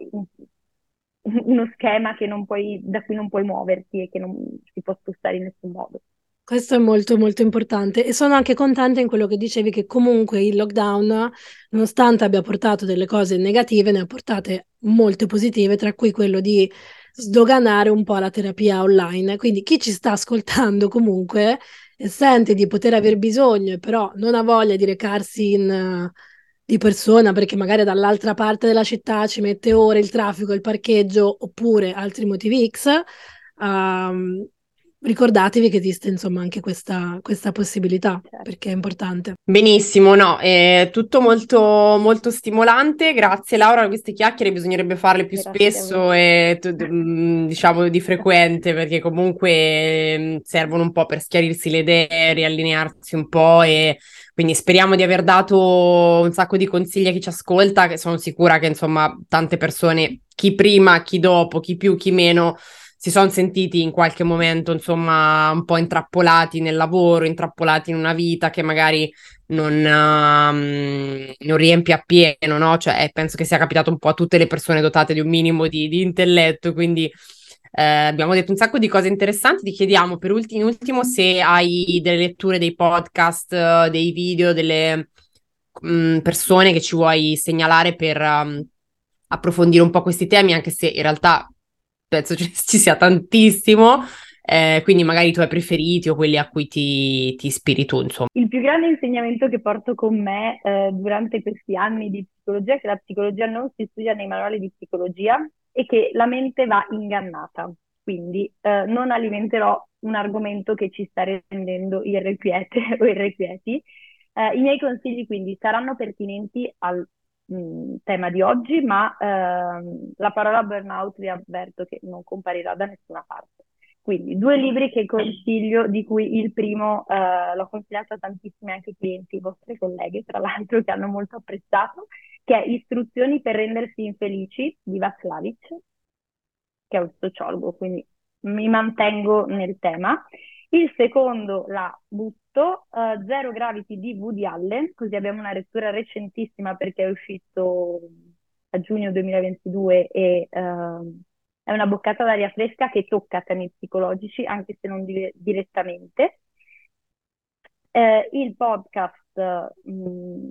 uno schema puoi, da cui non puoi muoverti e che non si può spostare in nessun modo. Questo è molto molto importante e sono anche contenta in quello che dicevi che comunque il lockdown, nonostante abbia portato delle cose negative, ne ha portate molte positive, tra cui quello di sdoganare un po' la terapia online. Quindi chi ci sta ascoltando comunque e sente di poter aver bisogno però non ha voglia di recarsi in, di persona perché magari dall'altra parte della città ci mette ore il traffico, il parcheggio oppure altri motivi X, um, ricordatevi che esiste insomma anche questa, questa possibilità certo. perché è importante. Benissimo, no, è tutto molto, molto stimolante. Grazie Laura, queste chiacchiere bisognerebbe farle più Grazie spesso e mm, diciamo di frequente perché comunque mm, servono un po' per schiarirsi le idee, riallinearsi un po' e quindi speriamo di aver dato un sacco di consigli a chi ci ascolta, che sono sicura che insomma tante persone, chi prima, chi dopo, chi più, chi meno si sono sentiti in qualche momento, insomma, un po' intrappolati nel lavoro, intrappolati in una vita che magari non, um, non riempie appieno, no? Cioè, penso che sia capitato un po' a tutte le persone dotate di un minimo di, di intelletto, quindi eh, abbiamo detto un sacco di cose interessanti. Ti chiediamo per ultimo, in ultimo se hai delle letture, dei podcast, dei video, delle mh, mm, persone che ci vuoi segnalare per um, approfondire un po' questi temi, anche se in realtà penso ci, ci sia tantissimo. Eh, quindi magari i tuoi preferiti o quelli a cui ti, ti, ispiri tu, insomma. Il più grande insegnamento che porto con me eh, durante questi anni di psicologia è che la psicologia non si studia nei manuali di psicologia e che la mente va ingannata. Quindi eh, non alimenterò un argomento che ci sta rendendo irrequiete o irrequieti. Eh, I miei consigli quindi saranno pertinenti al mh, tema di oggi, ma ehm, la parola burnout vi avverto che non comparirà da nessuna parte. Quindi due libri che consiglio, di cui il primo eh, l'ho consigliato a tantissimi anche clienti, vostre colleghe, tra l'altro, che hanno molto apprezzato, che è Istruzioni per rendersi infelici di Václavic, che è un sociologo, quindi mi mantengo nel tema. Il secondo la butto, uh, Zero Gravity di Woody Allen, così abbiamo una lettura recentissima perché è uscito a giugno 2022 e uh, è una boccata d'aria fresca che tocca temi psicologici, anche se non di- direttamente. Uh, il podcast mh, mm,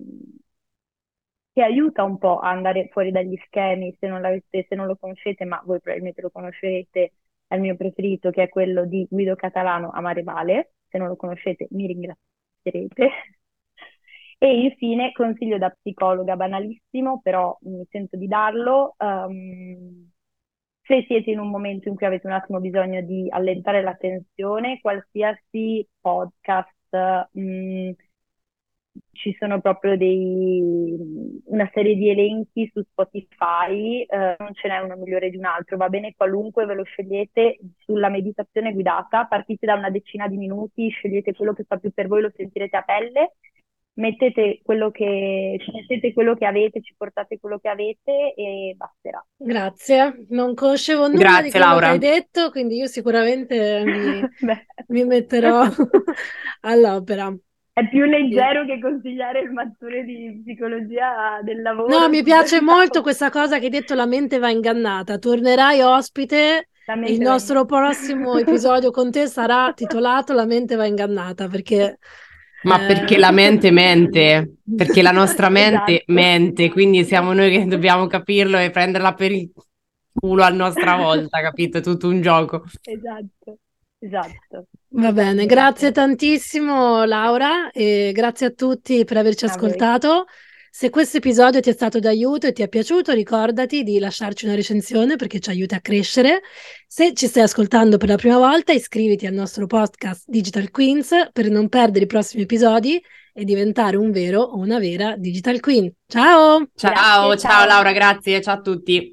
che aiuta un po' a andare fuori dagli schemi, se non, se non lo conoscete, ma voi probabilmente lo conoscerete, è il mio preferito, che è quello di Guido Catalano Amare Vale. Se non lo conoscete, mi ringrazierete. E infine, consiglio da psicologa banalissimo, però mi sento di darlo. Um, se siete in un momento in cui avete un attimo bisogno di allentare la tensione, qualsiasi podcast, mh, mm, ci sono proprio dei, una serie di elenchi su Spotify, eh, non ce n'è uno migliore di un altro, va bene qualunque ve lo scegliete sulla meditazione guidata, partite da una decina di minuti, scegliete quello che fa più per voi, lo sentirete a pelle, mettete quello che, mettete quello che avete, ci portate quello che avete e basterà. Grazie, non conoscevo nulla Grazie, di quello Laura. che hai detto, quindi io sicuramente mi, mi metterò all'opera. È più leggero che consigliare il mattone di psicologia del lavoro. No, mi piace molto questa cosa che hai detto, la mente va ingannata. Tornerai ospite, il nostro prossimo episodio con te sarà titolato La mente va ingannata, perché... Ma eh... perché la mente mente, perché la nostra mente esatto. mente, quindi siamo noi che dobbiamo capirlo e prenderla per il culo a nostra volta, capito? È tutto un gioco. Esatto. Esatto. Va bene, grazie tantissimo Laura e grazie a tutti per averci ascoltato. Se questo episodio ti è stato d'aiuto e ti è piaciuto, ricordati di lasciarci una recensione perché ci aiuta a crescere. Se ci stai ascoltando per la prima volta, iscriviti al nostro podcast Digital Queens per non perdere i prossimi episodi e diventare un vero o una vera Digital Queen. Ciao! Ciao, grazie, ciao, ciao Laura, grazie, ciao a tutti.